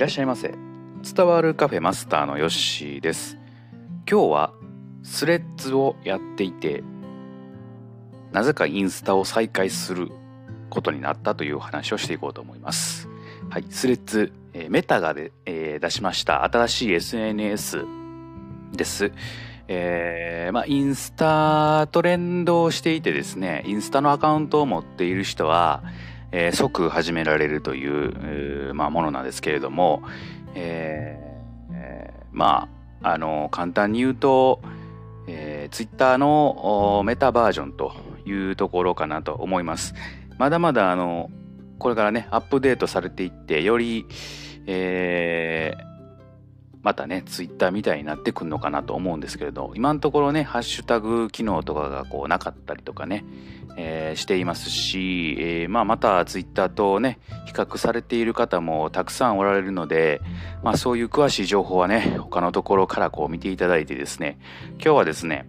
らっしゃいませ。伝わるカフェマスターのヨッシーです。今日はスレッズをやっていてなぜかインスタを再開することになったという話をしていこうと思います。はいスレッズ、えー、メタがで、えー、出しました。新しい SNS です。えー、まあ、インスタと連動していてですね、インスタのアカウントを持っている人は、えー、即始められるという、まあ、ものなんですけれども、えー、まあ、あの、簡単に言うと、えー、ツイッターのメタバージョンというところかなと思います。まだまだ、あの、これからね、アップデートされていって、より、えー、またね、ツイッターみたいになってくるのかなと思うんですけれど、今のところね、ハッシュタグ機能とかがこうなかったりとかね、えー、していますし、えー、まあ、またツイッターとね、比較されている方もたくさんおられるので、まあ、そういう詳しい情報はね、他のところからこう見ていただいてですね、今日はですね、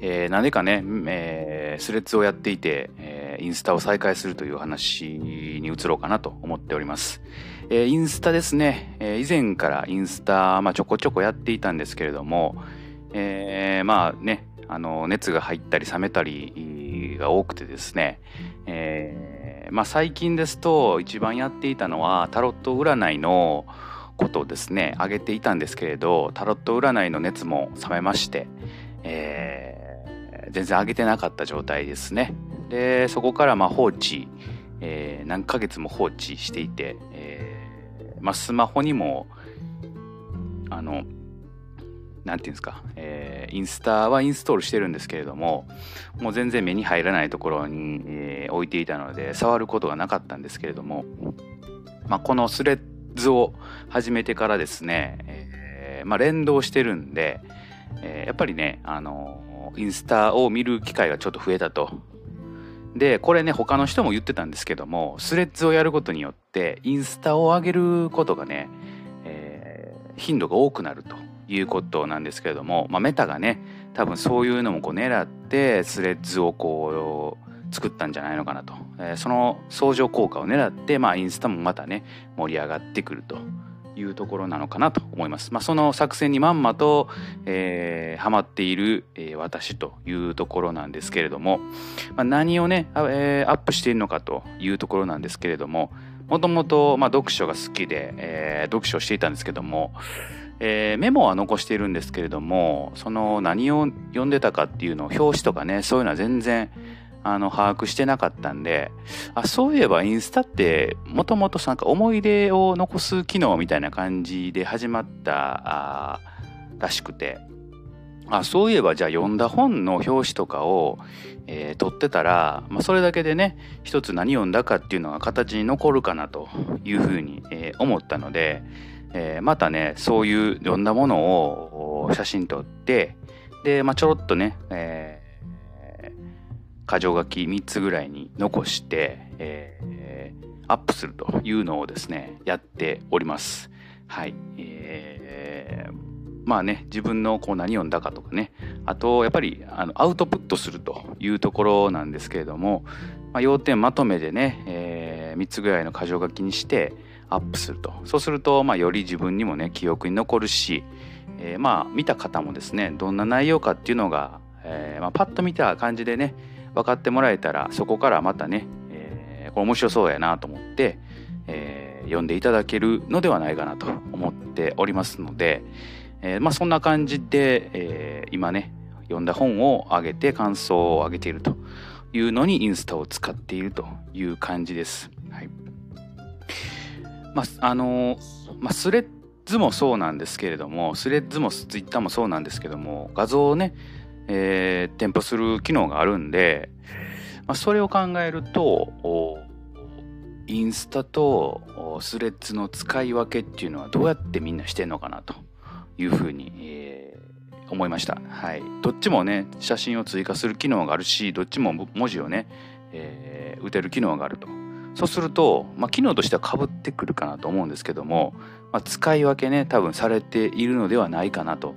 えー、何かね、えー、スレッズをやっていて、えー、インスタを再開するという話に移ろうかなと思っております。えー、インスタですね、えー、以前からインスタ、まあ、ちょこちょこやっていたんですけれども、えー、まあね、あの熱が入ったり冷めたりが多くてですね、えー、まあ、最近ですと一番やっていたのはタロット占いのことをですね上げていたんですけれどタロット占いの熱も冷めまして、えー、全然上げてなかった状態ですね。でそこからま放置、えー、何ヶ月も放置していて、まあ、スマホにも、あの、なんていうんですか、えー、インスタはインストールしてるんですけれども、もう全然目に入らないところに、えー、置いていたので、触ることがなかったんですけれども、まあ、このスレッズを始めてからですね、えー、まあ、連動してるんで、えやっぱりね、あのインスタを見る機会がちょっと増えたと。でこれね他の人も言ってたんですけどもスレッズをやることによってインスタを上げることがね、えー、頻度が多くなるということなんですけれども、まあ、メタがね多分そういうのもこう狙ってスレッズをこう作ったんじゃないのかなと、えー、その相乗効果を狙って、まあ、インスタもまたね盛り上がってくるというところなのかなと思います。まあ、その作戦にまんまと、えー、ハマっている、えー、私というところなんですけれども、まあ、何をね、えー、アップしているのかというところなんですけれども、もともと、読書が好きで、えー、読書をしていたんですけども、えー、メモは残しているんですけれども、その何を読んでたかっていうのを表紙とかね、そういうのは全然あの、把握してなかったんで、あ、そういえばインスタって、もともとなんか思い出を残す機能みたいな感じで始まったらしくて、あ、そういえばじゃあ読んだ本の表紙とかを、えー、撮ってたら、まあ、それだけでね、一つ何読んだかっていうのが形に残るかなというふうに、えー、思ったので、えー、またね、そういう読んだものを写真撮って、で、まあ、ちょろっとね、えー箇条書き3つぐらいに残して、え、アップするというのをですね、やっております。はい。えー、まあね、自分のこう何読んだかとかね、あと、やっぱりあのアウトプットするというところなんですけれども、まあ、要点まとめでね、えー、3つぐらいの箇条書きにしてアップすると。そうすると、まあ、より自分にもね、記憶に残るし、えー、まあ、見た方もですね、どんな内容かっていうのが、えーまあ、パッと見た感じでね、分かってもらえたらそこからまたね、え、これ面白そうやなと思って、え、読んでいただけるのではないかなと思っておりますので、えー、まあそんな感じで、えー、今ね読んだ本を上げて感想を上げているというのにインスタを使っているという感じです。はい。まあ、あのまあ、スレッズもそうなんですけれども、スレッズもツイッターもそうなんですけども、画像をね、えー、添付する機能があるんで、まあ、それを考えるとインスタとスレッズの使い分けっていうのはどうやってみんなしてんのかなというふうに、えー、思いました。はい。どっちもね、写真を追加する機能があるし、どっちも文字をね、えー、打てる機能があると。そうすると、まあ、機能としてはかぶってくるかなと思うんですけども、まあ、使い分けね、多分されているのではないかなと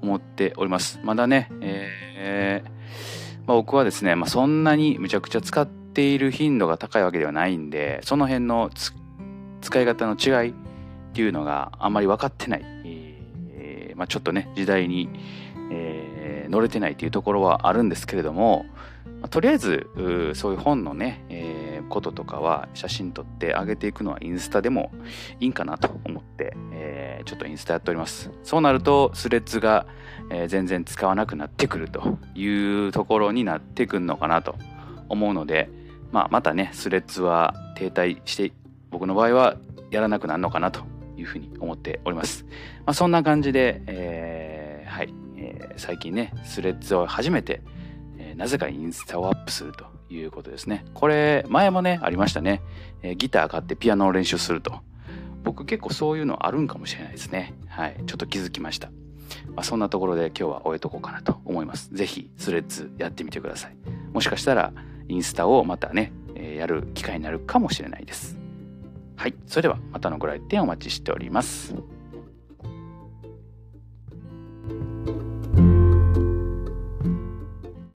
思っております。まだね、えー、まあ、僕はですね、まあ、そんなにむちゃくちゃ使っている頻度が高いわけではないんで、その辺の使い方の違いっていうのがあんまり分かってない、ー、まあ、ちょっとね時代に、えー、乗れてないっていうところはあるんですけれども、まあ、とりあえずそういう本のね、えー、こととかは写真撮って上げていくのはインスタでもいいんかなと思って、えちょっとインスタやっております。そうなるとスレッズが、え全然使わなくなってくるというところになってくるのかなと思うので、まあ、またねスレッズは停滞して僕の場合はやらなくなるのかなというふうに思っております。まあ、そんな感じで、えー、はい、えー、最近ね、スレッズを初めて、えー、なぜかインスタをアップするということですね。これ、前もね、ありましたね。えー、ギター買ってピアノを練習すると。僕結構そういうのあるんかもしれないですね。はい、ちょっと気づきました。まあ、そんなところで今日は終えとこうかなと思います。ぜひスレッズやってみてください。もしかしたらインスタをまたね、えー、やる機会になるかもしれないです。はい。それではまたのご来店お待ちしております。